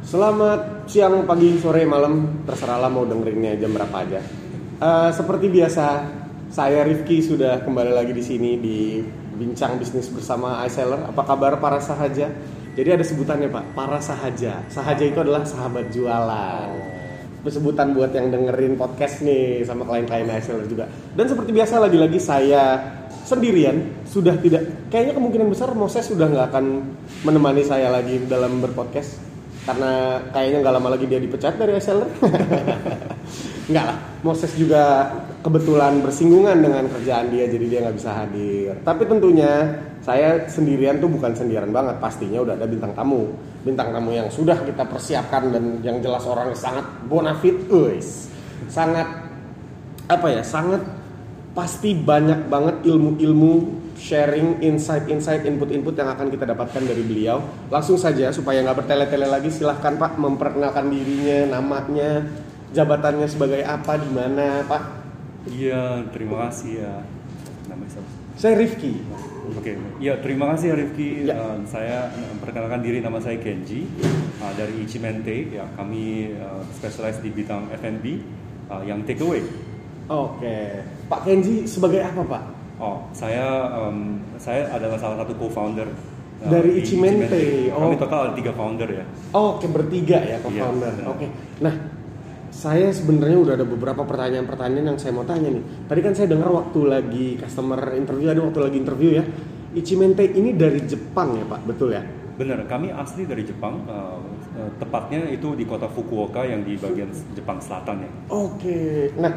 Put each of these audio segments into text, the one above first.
Selamat siang, pagi, sore, malam, terserahlah mau dengerinnya jam berapa aja. Eh, seperti biasa, saya Rifki sudah kembali lagi di sini di bincang bisnis bersama iSeller. Apa kabar para sahaja? Jadi ada sebutannya pak, para sahaja. Sahaja itu adalah sahabat jualan. Sebutan buat yang dengerin podcast nih sama klien-klien iSeller juga. Dan seperti biasa lagi-lagi saya sendirian sudah tidak kayaknya kemungkinan besar Moses sudah nggak akan menemani saya lagi dalam berpodcast karena kayaknya nggak lama lagi dia dipecat dari seller nggak lah Moses juga kebetulan bersinggungan dengan kerjaan dia jadi dia nggak bisa hadir. Tapi tentunya saya sendirian tuh bukan sendirian banget pastinya udah ada bintang tamu. Bintang tamu yang sudah kita persiapkan dan yang jelas orangnya sangat bonafit guys sangat apa ya sangat pasti banyak banget ilmu-ilmu sharing insight-insight input-input yang akan kita dapatkan dari beliau langsung saja supaya nggak bertele-tele lagi silahkan Pak memperkenalkan dirinya namanya jabatannya sebagai apa di mana Pak Iya, terima kasih ya. Nama siapa? saya Rifki Oke, iya terima kasih ya Rifki. Ya. Uh, saya uh, perkenalkan diri nama saya Kenji uh, dari Ichimente. Ya, kami uh, spesialis di bidang F&B uh, yang takeaway. oke Pak Kenji sebagai apa Pak Oh, saya um, saya adalah salah satu co-founder uh, Dari Ichimente. Oh. Kami total ada tiga founder ya. oke bertiga ya co-founder Iya, oke nah saya sebenarnya udah ada beberapa pertanyaan-pertanyaan yang saya mau tanya nih. Tadi kan saya dengar waktu lagi customer interview, ada waktu lagi interview ya. Ichimente ini dari Jepang ya Pak, betul ya? Benar, kami asli dari Jepang. uh, tepatnya itu di kota Fukuoka yang di bagian Jepang Selatan ya. Oke, nah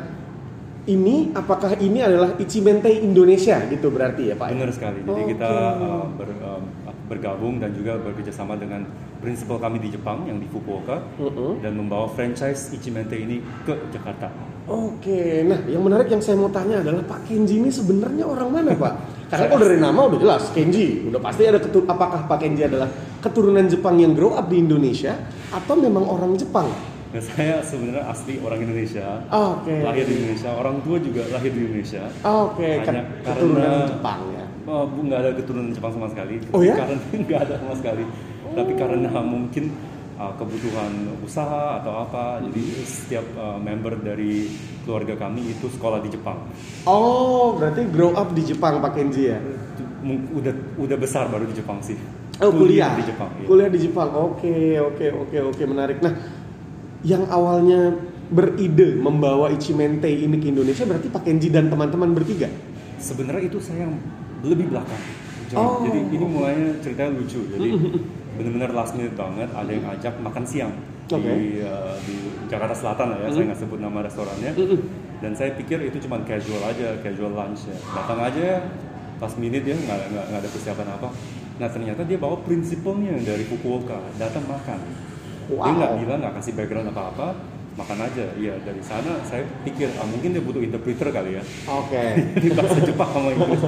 ini apakah ini adalah Ichimente Indonesia gitu berarti ya Pak? Benar sekali. Jadi Oke. kita uh, ber- um, bergabung dan juga bekerja sama dengan prinsipal kami di Jepang yang di Fukuoka Mm-mm. dan membawa franchise Ichimente ini ke Jakarta. Oke, nah yang menarik yang saya mau tanya adalah Pak Kenji ini sebenarnya orang mana Pak? Karena kalau dari nama udah jelas Kenji, udah pasti ada ketur apakah Pak Kenji adalah keturunan Jepang yang grow up di Indonesia atau memang orang Jepang? Nah, saya sebenarnya asli orang Indonesia, Oke. lahir di Indonesia, orang tua juga lahir di Indonesia. Oke, Hanya ket- karena- keturunan Jepang ya. Oh, bu, nggak ada keturunan Jepang sama sekali. Oh ya? Karena nggak ada sama sekali. Tapi karena mungkin uh, kebutuhan usaha atau apa, jadi setiap uh, member dari keluarga kami itu sekolah di Jepang. Oh, berarti grow up di Jepang Pak Kenji ya? Udah udah besar baru di Jepang sih. Oh, kuliah di Jepang. iya. Kuliah di Jepang. Oke, oke, oke, oke, menarik. Nah, yang awalnya beride membawa Ichimente ini ke Indonesia berarti Pak Kenji dan teman-teman bertiga. Sebenarnya itu saya yang lebih belakang. Jadi, Oh. jadi ini mulainya ceritanya lucu. Jadi benar-benar last minute banget. Ada yang ajak makan siang Oke. di uh, di Jakarta Selatan lah ya. Saya nggak sebut nama restorannya. Dan saya pikir itu cuma casual aja, casual lunch ya. Datang aja last minute ya nggak ada persiapan apa. Nah ternyata dia bawa prinsipalnya dari Fukuoka datang makan. Dia Wow. nggak bilang nggak kasih background apa-apa, makan aja. Iya dari sana saya pikir ah, mungkin dia butuh interpreter kali ya Oke. di bahasa Jepang sama Inggris.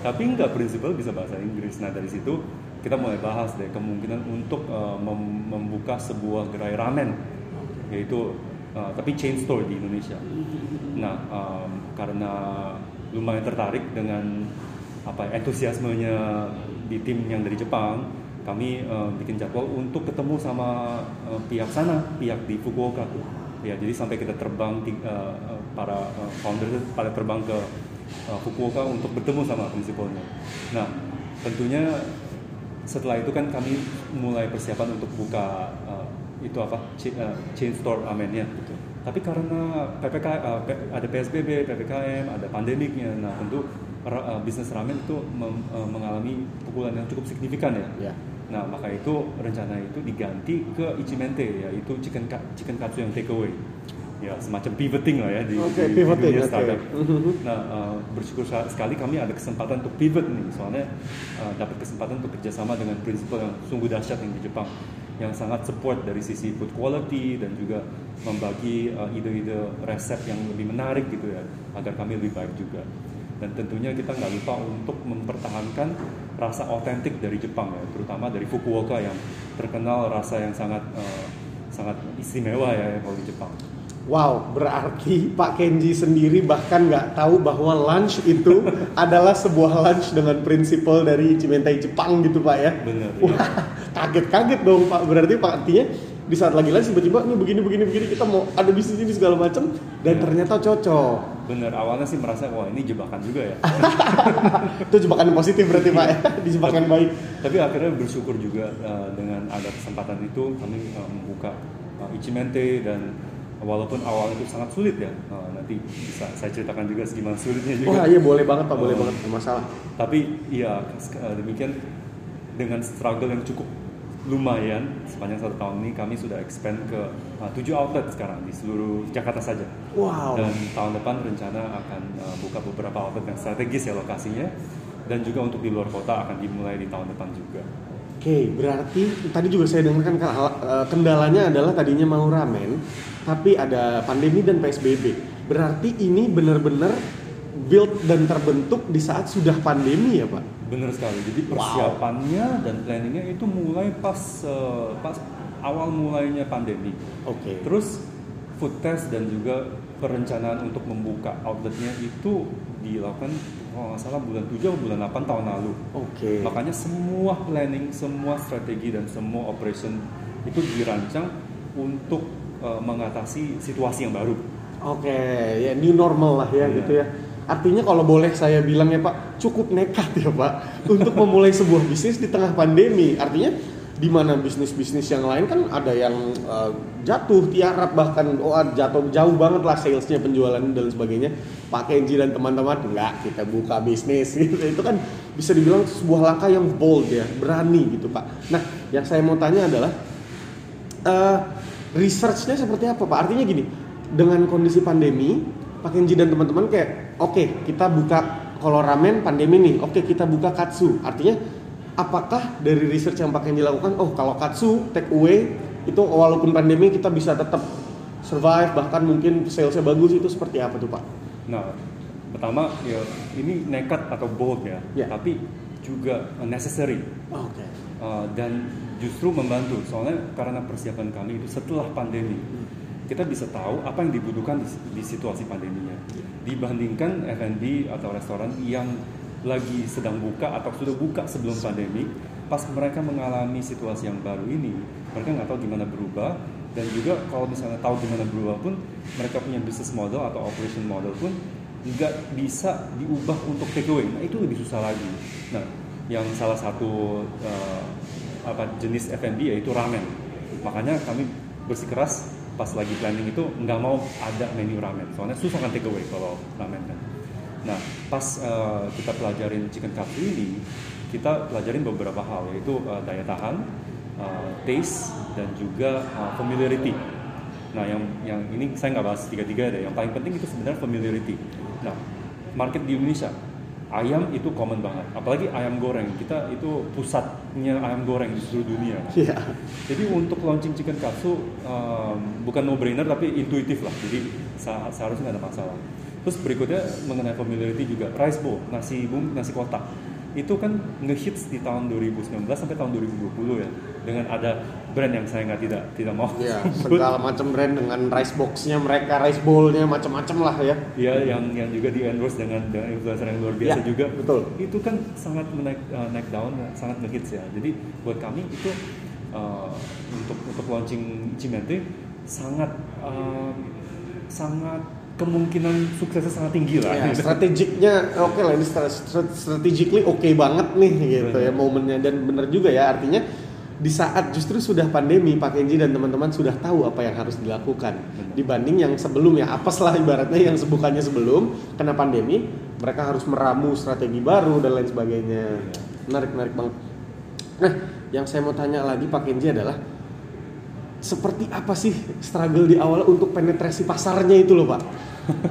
Tapi nggak prinsipal bisa bahasa Inggris. Nah dari situ kita mulai bahas deh kemungkinan untuk uh, mem- membuka sebuah gerai ramen, yaitu uh, tapi chain store di Indonesia. Nah um, karena lumayan tertarik dengan apa ya, entusiasmenya di tim yang dari Jepang, kami uh, bikin jadwal untuk ketemu sama uh, pihak sana, pihak di Fukuoka. Ya, jadi sampai kita terbang uh, para uh, founder pada terbang ke uh, Fukuoka untuk bertemu sama prinsipalnya. Nah, tentunya setelah itu kan kami mulai persiapan untuk buka uh, itu apa chain, uh, chain store ramennya. Tapi karena PPK uh, ada PSBB, PPKM, ada pandemiknya, nah tentu bisnis ramen itu mengalami pukulan yang cukup signifikan ya. Ya. Nah, maka itu rencana itu diganti ke Ichimente yaitu chicken chicken katsu yang take away. Ya, semacam pivoting lah ya di, Oke, di- di pivoting, dunia oke. startup. Nah, uh, bersyukur sekali kami ada kesempatan untuk pivot nih, soalnya uh, dapat kesempatan untuk kerjasama dengan prinsipal yang sungguh dahsyat yang di Jepang, yang sangat support dari sisi food quality dan juga membagi uh, ide-ide resep yang lebih menarik gitu ya, agar kami lebih baik juga. Dan tentunya kita nggak lupa untuk mempertahankan rasa otentik dari Jepang ya, terutama dari Fukuoka yang terkenal rasa yang sangat uh, sangat istimewa ya kalau di Jepang. Wow, berarti Pak Kenji sendiri bahkan nggak tahu bahwa lunch itu adalah sebuah lunch dengan prinsipal dari Cimentai Jepang gitu Pak ya? Bener. Wah, kaget-kaget dong Pak. Berarti Pak artinya di saat lagi lagi tiba-tiba nih begini begini begini kita mau ada bisnis ini segala macam dan Iya. ternyata cocok. Bener, awalnya sih merasa wah ini jebakan juga ya. Itu jebakan positif berarti Pak ya, di jebakan baik. Tapi akhirnya bersyukur juga uh, dengan ada kesempatan itu kami uh, membuka uh, Ichimente dan walaupun awalnya itu sangat sulit ya, uh, nanti bisa saya ceritakan juga gimana sulitnya juga. Wah iya boleh banget Pak, boleh Oh. banget, masalah. Tapi iya uh, demikian dengan struggle yang cukup lumayan sepanjang satu tahun ini kami sudah expand ke uh, tujuh outlet sekarang di seluruh Jakarta saja. Wow. Dan tahun depan rencana akan uh, buka beberapa outlet yang strategis ya lokasinya dan juga untuk di luar kota akan dimulai di tahun depan juga. Oke, berarti tadi juga saya dengarkan eh, kendalanya adalah tadinya mau ramen, tapi ada pandemi dan PSBB. Berarti ini benar-benar build dan terbentuk di saat sudah pandemi ya Pak? Benar sekali. Jadi Wow. persiapannya dan planningnya itu mulai pas uh, pas awal mulainya pandemi. Oke. Terus food test dan juga perencanaan untuk membuka outletnya itu dilakukan kalau nggak salah bulan 7 atau bulan 8 tahun lalu. Oke. Makanya semua planning, semua strategi dan semua operation itu dirancang untuk uh, mengatasi situasi yang baru. Oke, ya new normal lah ya Iya. gitu ya. Artinya kalau boleh saya bilang ya Pak, cukup nekat ya Pak untuk memulai sebuah bisnis di tengah pandemi. Artinya di mana bisnis-bisnis yang lain kan ada yang eh, jatuh tiarap bahkan oh jatuh jauh banget lah salesnya penjualan dan sebagainya. Pak Kenji dan teman-teman enggak kita buka bisnis gitu. Itu kan bisa dibilang sebuah langkah yang bold ya, berani gitu Pak. Nah, yang saya mau tanya adalah eh researchnya seperti apa Pak? Artinya gini, dengan kondisi pandemi, Pak Kenji dan teman-teman kayak, oke kita buka kalau ramen pandemi nih, oke kita buka katsu. Artinya, apakah dari research yang Pak Kenji lakukan, oh kalau katsu take away itu walaupun pandemi kita bisa tetap survive bahkan mungkin salesnya bagus itu seperti apa tuh Pak? Nah, pertama ya ini nekat atau bold ya, Ya. tapi juga necessary Oke. Uh, dan justru membantu soalnya karena persiapan kami itu setelah pandemi kita bisa tahu apa yang dibutuhkan di, di situasi pandeminya. Dibandingkan F&B atau restoran yang lagi sedang buka atau sudah buka sebelum pandemi pas mereka mengalami situasi yang baru ini mereka nggak tahu gimana berubah. Dan juga kalau misalnya tahu gimana berubah pun mereka punya business model atau operation model pun nggak bisa diubah untuk takeaway nah itu lebih susah lagi. Nah yang salah satu uh, apa jenis F&B yaitu ramen. Makanya kami bersikeras pas lagi planning itu nggak mau ada menu ramen soalnya susah kan takeaway kalau ramen kan nah pas uh, kita pelajarin chicken katsu ini kita pelajarin beberapa hal yaitu uh, daya tahan uh, taste dan juga uh, familiarity Nah, yang yang ini saya nggak bahas tiga-tiga deh. Yang paling penting itu sebenarnya familiarity. Nah, market di Indonesia ayam itu common banget. Apalagi ayam goreng. Kita itu pusatnya ayam goreng di seluruh dunia. Iya. Jadi untuk launching chicken katsu um, bukan no brainer tapi intuitif lah. Jadi se- seharusnya nggak ada masalah. Terus berikutnya mengenai familiarity juga rice bowl, nasi bung, nasi kotak. Itu kan ngehits di tahun 2019 sampai tahun 2020 ya. Dengan ada brand yang saya nggak tidak tidak mau Iya, sebut. segala macam brand dengan rice boxnya mereka, rice bowl-nya macam-macam lah ya. Ya, yang yang juga di endorse dengan dengan influencer yang luar biasa Ya, juga. betul. Itu kan sangat menaik uh, naik down, sangat ngehits ya. Jadi buat kami itu uh, untuk untuk launching Cimente sangat uh, sangat kemungkinan suksesnya sangat tinggi lah. Ya, strategiknya oke lah ini stra- stra- strategically oke banget nih gitu ya Benar. momennya dan bener juga ya artinya di saat justru sudah pandemi Pak Kenji dan teman-teman sudah tahu apa yang harus dilakukan Benar. dibanding yang sebelumnya apes lah ibaratnya yang sebukannya sebelum kena pandemi mereka harus meramu strategi baru dan lain sebagainya menarik menarik banget nah yang saya mau tanya lagi Pak Kenji adalah seperti apa sih struggle di awal untuk penetrasi pasarnya itu loh Pak?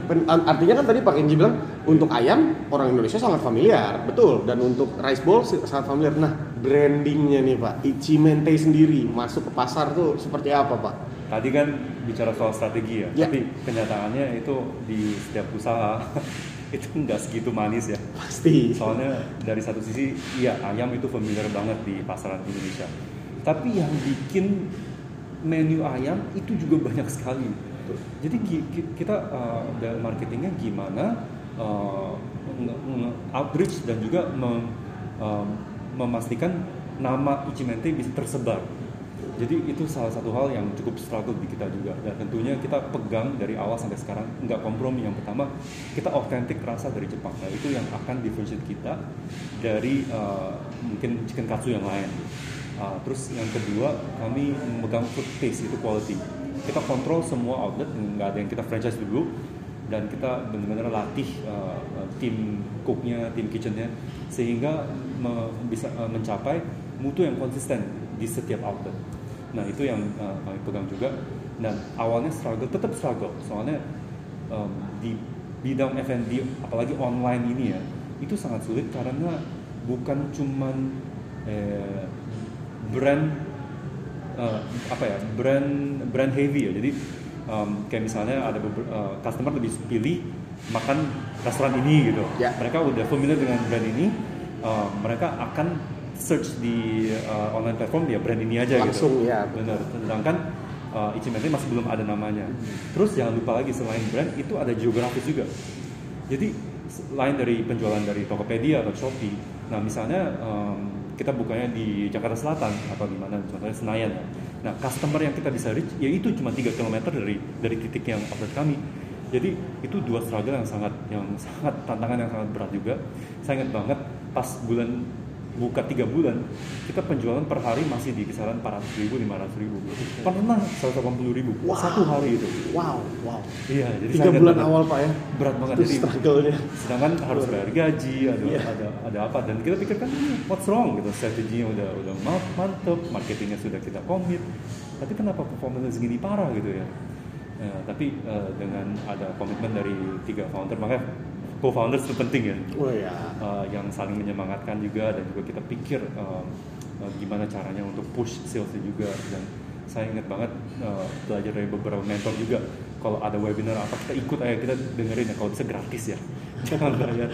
Pen- Artinya kan tadi Pak Kenji bilang untuk ayam orang Indonesia sangat familiar, betul. Dan untuk rice bowl sangat familiar. Nah brandingnya nih Pak, Ichimente sendiri masuk ke pasar tuh seperti apa Pak? Tadi kan bicara soal strategi ya, Ya. tapi kenyataannya itu di setiap usaha itu nggak segitu manis ya. Pasti. Soalnya dari satu sisi, iya ayam itu familiar banget di pasaran Indonesia. Tapi yang bikin menu ayam itu juga banyak sekali. Jadi kita uh, dalam marketingnya gimana uh, nge- outreach dan juga mem- um, memastikan nama Ichimente bisa tersebar Jadi itu salah satu hal yang cukup struggle di kita juga dan tentunya kita pegang dari awal sampai sekarang nggak kompromi. Yang pertama kita otentik rasa dari Jepang. Nah itu yang akan differentiate kita dari uh, mungkin chicken katsu yang lain. Uh, terus yang kedua kami memegang food taste itu quality. Kita kontrol semua outlet nggak ada yang kita franchise dulu dan kita benar-benar latih uh, tim cooknya, tim kitchennya sehingga me bisa uh, mencapai mutu yang konsisten di setiap outlet. Nah itu yang uh, kami pegang juga dan awalnya struggle tetap struggle soalnya um, di bidang F&B apalagi online ini ya itu sangat sulit karena bukan cuman eh, brand uh, apa ya brand brand heavy ya. Jadi um, kayak misalnya ada uh, customer lebih pilih makan restoran ini gitu. Ya. mereka udah familiar dengan brand ini uh, mereka akan search di uh, online platform dia brand ini aja Langsung, gitu ya. benar. Sedangkan uh, Ichimetri masih belum ada namanya. Terus jangan lupa lagi selain brand itu ada geografis juga. Jadi lain dari penjualan dari Tokopedia atau Shopee. Nah misalnya um, kita bukanya di Jakarta Selatan atau di mana contohnya Senayan ya. Nah, customer yang kita bisa reach ya itu cuma 3 km dari dari titik yang outlet kami. Jadi itu dua struggle yang sangat yang sangat tantangan yang sangat berat juga. Saya ingat banget pas bulan buka tiga bulan kita penjualan per hari masih di kisaran 400 ribu 500 ribu pernah 180 ribu Wow. satu hari itu Wow, wow. iya jadi Tiga bulan awal pak ya. berat banget jadi struggle-nya. sedangkan harus bayar gaji ada Iya. ada ada apa dan kita pikir kan "Hmm, what's wrong gitu strateginya udah udah ma- mantep marketingnya sudah kita komit tapi kenapa performance segini parah gitu ya Ya, tapi eh, dengan ada komitmen dari tiga founder makanya co-founders itu penting ya. Oh ya. uh, yang saling menyemangatkan juga dan juga kita pikir um, uh, gimana caranya untuk push salesnya juga. Dan saya ingat banget uh, belajar dari beberapa mentor juga kalau ada webinar apa kita ikut aja kita dengerin ya kalau bisa gratis ya. Jangan bayar.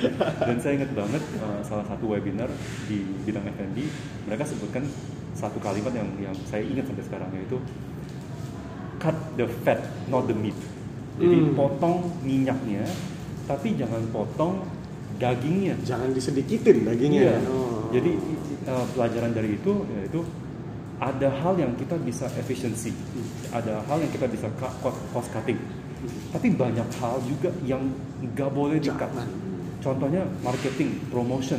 Dan saya ingat banget uh, salah satu webinar di bidang F&B mereka sebutkan satu kalimat yang yang saya ingat sampai sekarang yaitu cut the fat not the meat. Jadi Hmm. potong minyaknya tapi jangan potong dagingnya Jangan disedikitin dagingnya. Iya. Oh. Jadi uh, pelajaran dari itu yaitu ada hal yang kita bisa efisiensi, ada hal yang kita bisa cost, cutting. Tapi banyak hal juga yang nggak boleh di cut. Contohnya marketing, promotion,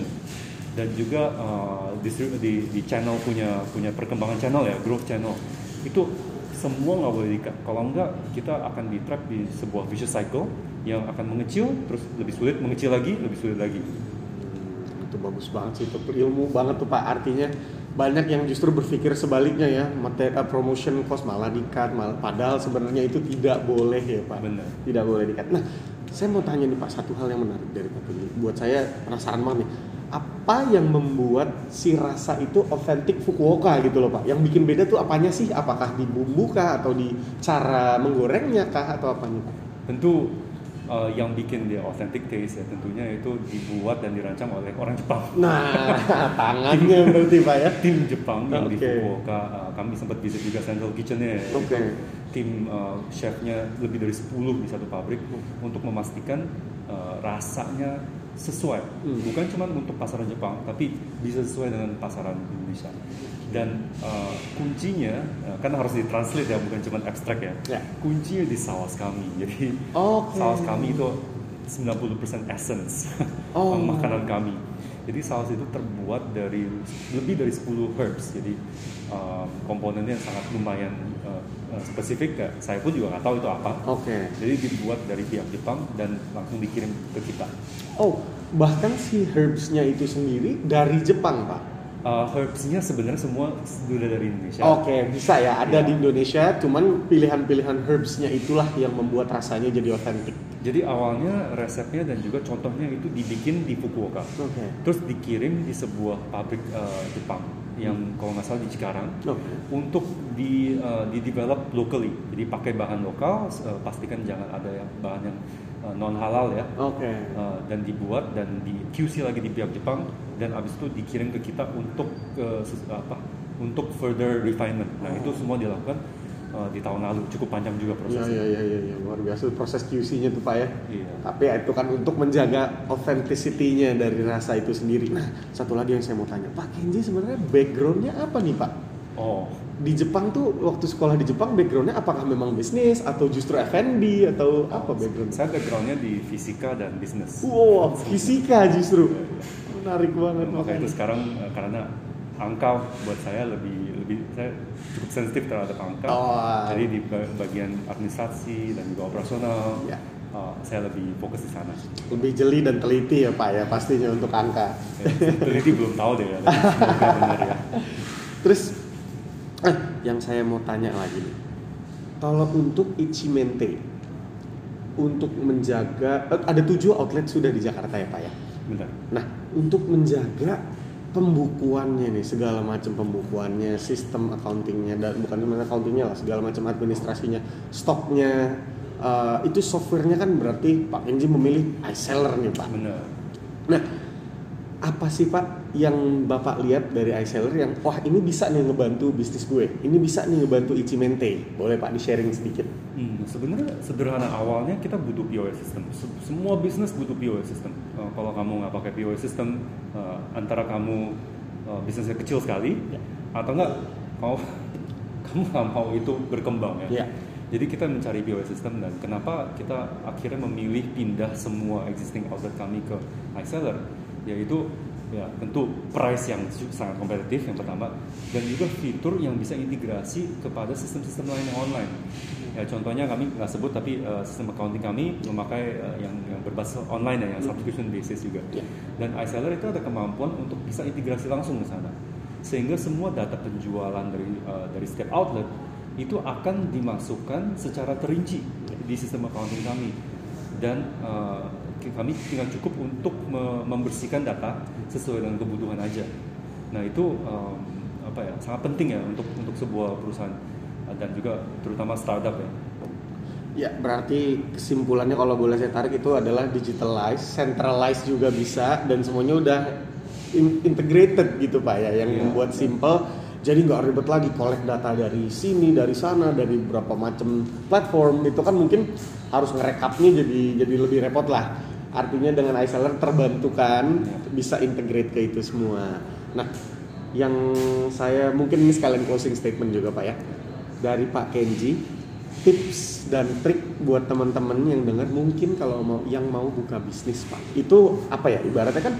dan juga uh, distrib- di, di channel punya punya perkembangan channel ya, growth channel. Itu semua nggak boleh di cut. Kalau nggak kita akan di trap di sebuah vicious cycle yang akan mengecil, terus lebih sulit, mengecil lagi, lebih sulit lagi. Itu bagus banget sih itu ilmu banget tuh pak. Artinya banyak yang justru berpikir sebaliknya ya materi uh, promotion cost malah dikat malah padahal sebenarnya itu tidak boleh ya pak. Benar. tidak boleh dikat. Nah saya mau tanya nih pak satu hal yang menarik dari pak ini buat saya penasaran banget nih apa yang membuat si rasa itu otentik Fukuoka gitu loh pak? Yang bikin beda tuh apanya sih? Apakah di bumbu kah atau di cara menggorengnya kah atau apanya pak? Tentu uh, yang bikin dia authentic taste ya tentunya itu dibuat dan dirancang oleh orang Jepang. nah tangannya berarti pak ya Tim Jepang yang di Oke. Fukuoka, uh, kami sempat visit juga Central Kitchen-nya. ya. Oke. Itu Tim uh, chefnya lebih dari 10 di satu pabrik untuk memastikan uh, rasanya sesuai. Hmm. Bukan cuma untuk pasaran Jepang, tapi bisa sesuai dengan pasaran Indonesia. Dan uh, kuncinya, uh, kan harus ditranslate ya, bukan cuma abstrak ya. Ya. Kuncinya di saus kami. Jadi Oke. saus kami itu 90% essence Oh. makanan kami. Jadi saus itu terbuat dari lebih dari 10 herbs. Jadi um, komponennya sangat lumayan uh, uh, spesifik. Ya. Saya pun juga nggak tahu itu apa. oke Jadi dibuat dari pihak Jepang dan langsung dikirim ke kita. Oh, bahkan si herbsnya itu sendiri dari Jepang, Pak. Uh, herbsnya sebenarnya semua sudah dari Indonesia. Oke, bisa ya. Ada Ya. di Indonesia, cuman pilihan-pilihan herbsnya itulah yang membuat rasanya jadi otentik. Jadi awalnya resepnya dan juga contohnya itu dibikin di Fukuoka. Oke. Terus dikirim di sebuah pabrik uh, Jepang yang kalau nggak salah di Cikarang Oke. untuk di uh, di develop locally. Jadi pakai bahan lokal, uh, pastikan jangan ada yang bahan yang uh, non halal ya. Oke. Uh, dan dibuat dan di QC lagi di pihak Jepang dan abis itu dikirim ke kita untuk uh, apa untuk further refinement. Nah itu semua dilakukan uh, di tahun lalu cukup panjang juga Iya, prosesnya. iya, iya, iya, iya. luar biasa proses QC-nya tuh, Pak ya. Iya. Tapi ya, itu kan untuk menjaga authenticity-nya dari rasa itu sendiri. Nah, satu lagi yang saya mau tanya, Pak Kenji sebenarnya background-nya apa nih, Pak? Oh, di Jepang tuh waktu sekolah di Jepang backgroundnya apakah memang bisnis atau justru F&B atau apa background? Saya backgroundnya di fisika dan bisnis. Wow, fisika justru menarik banget. Maka itu sekarang uh, karena angka buat saya lebih lebih saya cukup sensitif terhadap angka. Oh. Jadi di ba- bagian administrasi dan juga operasional, Ya. uh, saya lebih fokus di sana. lebih jeli dan teliti ya Pak ya pastinya untuk angka. Ya, teliti belum tahu deh ya, semoga benar ya. Terus eh yang saya mau tanya lagi nih. Kalau untuk Ichimente untuk menjaga eh, ada tujuh outlet sudah di Jakarta ya Pak ya. Benar. Nah, untuk menjaga pembukuannya nih segala macam pembukuannya, sistem accountingnya dan bukan cuma accountingnya lah, segala macam administrasinya, stoknya eh, itu softwarenya kan berarti Pak Kenji memilih iSeller nih Pak. Benar. Nah, apa sih Pak yang Bapak lihat dari iSeller yang wah ini bisa nih ngebantu bisnis gue, ini bisa nih ngebantu Ichimente, boleh Pak di sharing sedikit? Hmm, sebenarnya sederhana awalnya kita butuh POS system. Se- Semua bisnis butuh POS system. Uh, kalau kamu nggak pakai POS system, uh, antara kamu uh, bisnisnya kecil sekali, Ya. atau enggak kamu kamu nggak mau itu berkembang ya. Ya. Jadi kita mencari POS system dan kenapa kita akhirnya memilih pindah semua existing outlet kami ke iSeller, yaitu ya tentu price yang sangat kompetitif yang pertama dan juga fitur yang bisa integrasi kepada sistem-sistem lain yang online. Ya contohnya kami nggak sebut tapi uh, sistem accounting kami memakai uh, yang yang berbasis online ya, yang subscription basis juga. Ya. Dan iSeller itu ada kemampuan untuk bisa integrasi langsung ke sana. Sehingga semua data penjualan dari uh, dari setiap outlet itu akan dimasukkan secara terinci di sistem accounting kami. Dan uh, kami tinggal cukup untuk me- membersihkan data sesuai dengan kebutuhan aja. Nah, itu um, apa ya? sangat penting ya untuk untuk sebuah perusahaan dan juga terutama startup ya. Ya, berarti kesimpulannya kalau boleh saya tarik itu adalah digitalize, centralize juga bisa dan semuanya udah in- integrated gitu Pak ya, yang Iya. membuat simple. Jadi nggak ribet lagi collect data dari sini, dari sana, dari berapa macam platform itu kan mungkin harus ngerekapnya jadi jadi lebih repot lah. Artinya dengan iSeller terbantu kan bisa integrate ke itu semua. Nah, yang saya mungkin ini sekalian closing statement juga Pak ya. Dari Pak Kenji tips dan trik buat teman-teman yang dengar mungkin kalau mau yang mau buka bisnis pak. Itu apa ya? Ibaratnya kan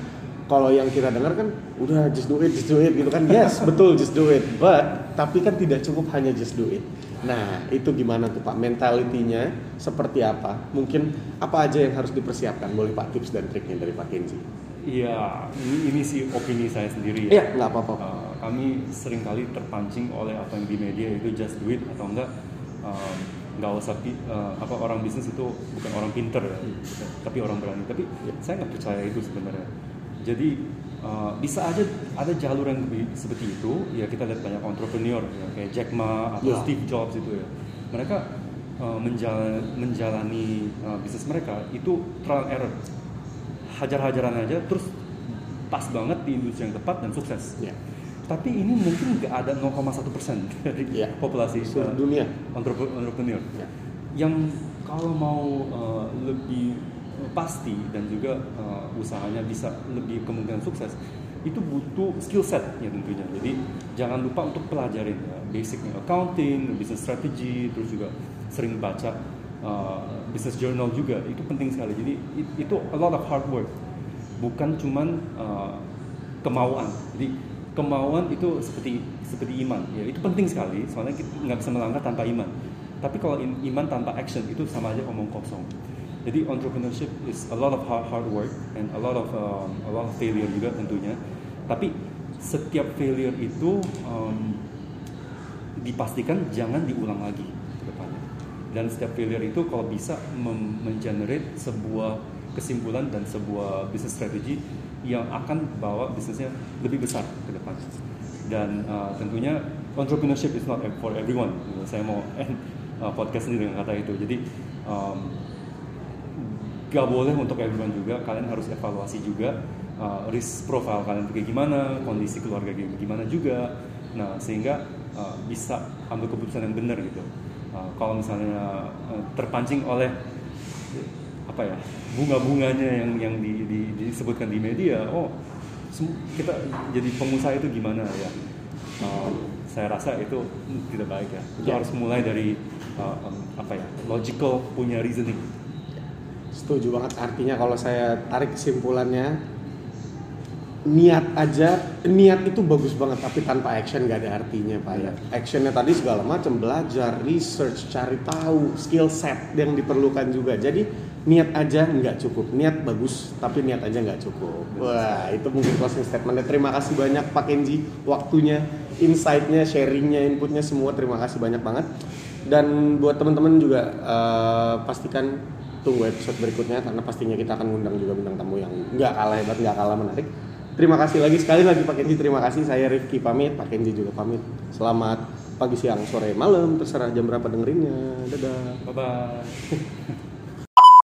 kalau yang kita dengar kan udah just do it just do it gitu kan. Yes betul just do it. But tapi kan tidak cukup hanya just do it nah itu gimana tuh pak mentalitinya seperti apa mungkin apa aja yang harus dipersiapkan boleh pak tips dan triknya dari Pak Kenji Iya, ini, ini sih opini saya sendiri ya. iya nggak apa-apa. Uh, kami sering kali terpancing oleh apa yang di media itu just do it atau enggak um, nggak usah uh, apa orang bisnis itu bukan orang pinter ya, tapi orang berani. Tapi Ya. saya nggak percaya itu sebenarnya. Jadi uh, bisa aja ada jalur yang lebih seperti itu. Ya kita lihat banyak entrepreneur ya, kayak Jack Ma atau Ya. Steve Jobs itu ya. Mereka uh, menjala- menjalani uh, bisnis mereka itu trial and error hajar-hajaran aja terus pas banget di industri yang tepat dan sukses. ya Tapi ini mungkin nggak ada 0,1 persen dari Iya. populasi seluruh uh, dunia entrep- entrepreneur ya yang kalau mau uh, lebih pasti dan juga uh, usahanya bisa lebih kemungkinan sukses itu butuh skill set ya tentunya. Jadi jangan lupa untuk pelajarin ya, basicnya accounting, business strategy, terus juga sering baca uh, business journal juga itu penting sekali. Jadi it- itu a lot of hard work, bukan cuman uh, kemauan. Jadi kemauan itu seperti seperti iman, ya itu penting sekali. Soalnya kita nggak bisa melangkah tanpa iman. Tapi kalau im- iman tanpa action itu sama aja omong kosong. Jadi entrepreneurship is a lot of hard, hard work and a lot of um, a lot of failure juga tentunya. Tapi setiap failure itu um, dipastikan jangan diulang lagi ke depannya. Dan setiap failure itu kalau bisa mengenerate sebuah kesimpulan dan sebuah business strategy yang akan bawa bisnisnya lebih besar ke depan. Dan uh, tentunya entrepreneurship is not for everyone. Saya mau end uh, podcast ini dengan kata itu. Jadi um, gak boleh untuk everyone juga. Kalian harus evaluasi juga uh, risk profile kalian kayak gimana, kondisi keluarga kayak gimana juga. Nah sehingga uh, bisa ambil keputusan yang benar gitu. Uh, kalau misalnya uh, terpancing oleh apa ya bunga-bunganya yang yang di, di- disebutkan di media, oh kita jadi pengusaha itu gimana ya? Uh, saya rasa itu tidak baik ya. Itu Ya. harus mulai dari uh, um, apa ya logical punya reasoning. Setuju banget. Artinya kalau saya tarik kesimpulannya, niat aja, niat itu bagus banget, tapi tanpa action gak ada artinya pak ya. Actionnya tadi segala macam, belajar, research, cari tahu, skill set yang diperlukan juga. Jadi niat aja nggak cukup, niat bagus, tapi niat aja nggak cukup. Wah itu mungkin closing statementnya. Terima kasih banyak Pak Kenji, waktunya, insight-nya, sharingnya, inputnya semua. Terima kasih banyak banget. Dan buat teman-teman juga eh, pastikan tunggu episode berikutnya karena pastinya kita akan ngundang juga bintang tamu yang nggak kalah hebat, nggak kalah menarik. Terima kasih lagi sekali lagi Pak Kenji, terima kasih. Saya Rifki pamit, Pak Kenji juga pamit. Selamat pagi, siang, sore, malam, terserah jam berapa dengerinnya. Dadah. Bye bye.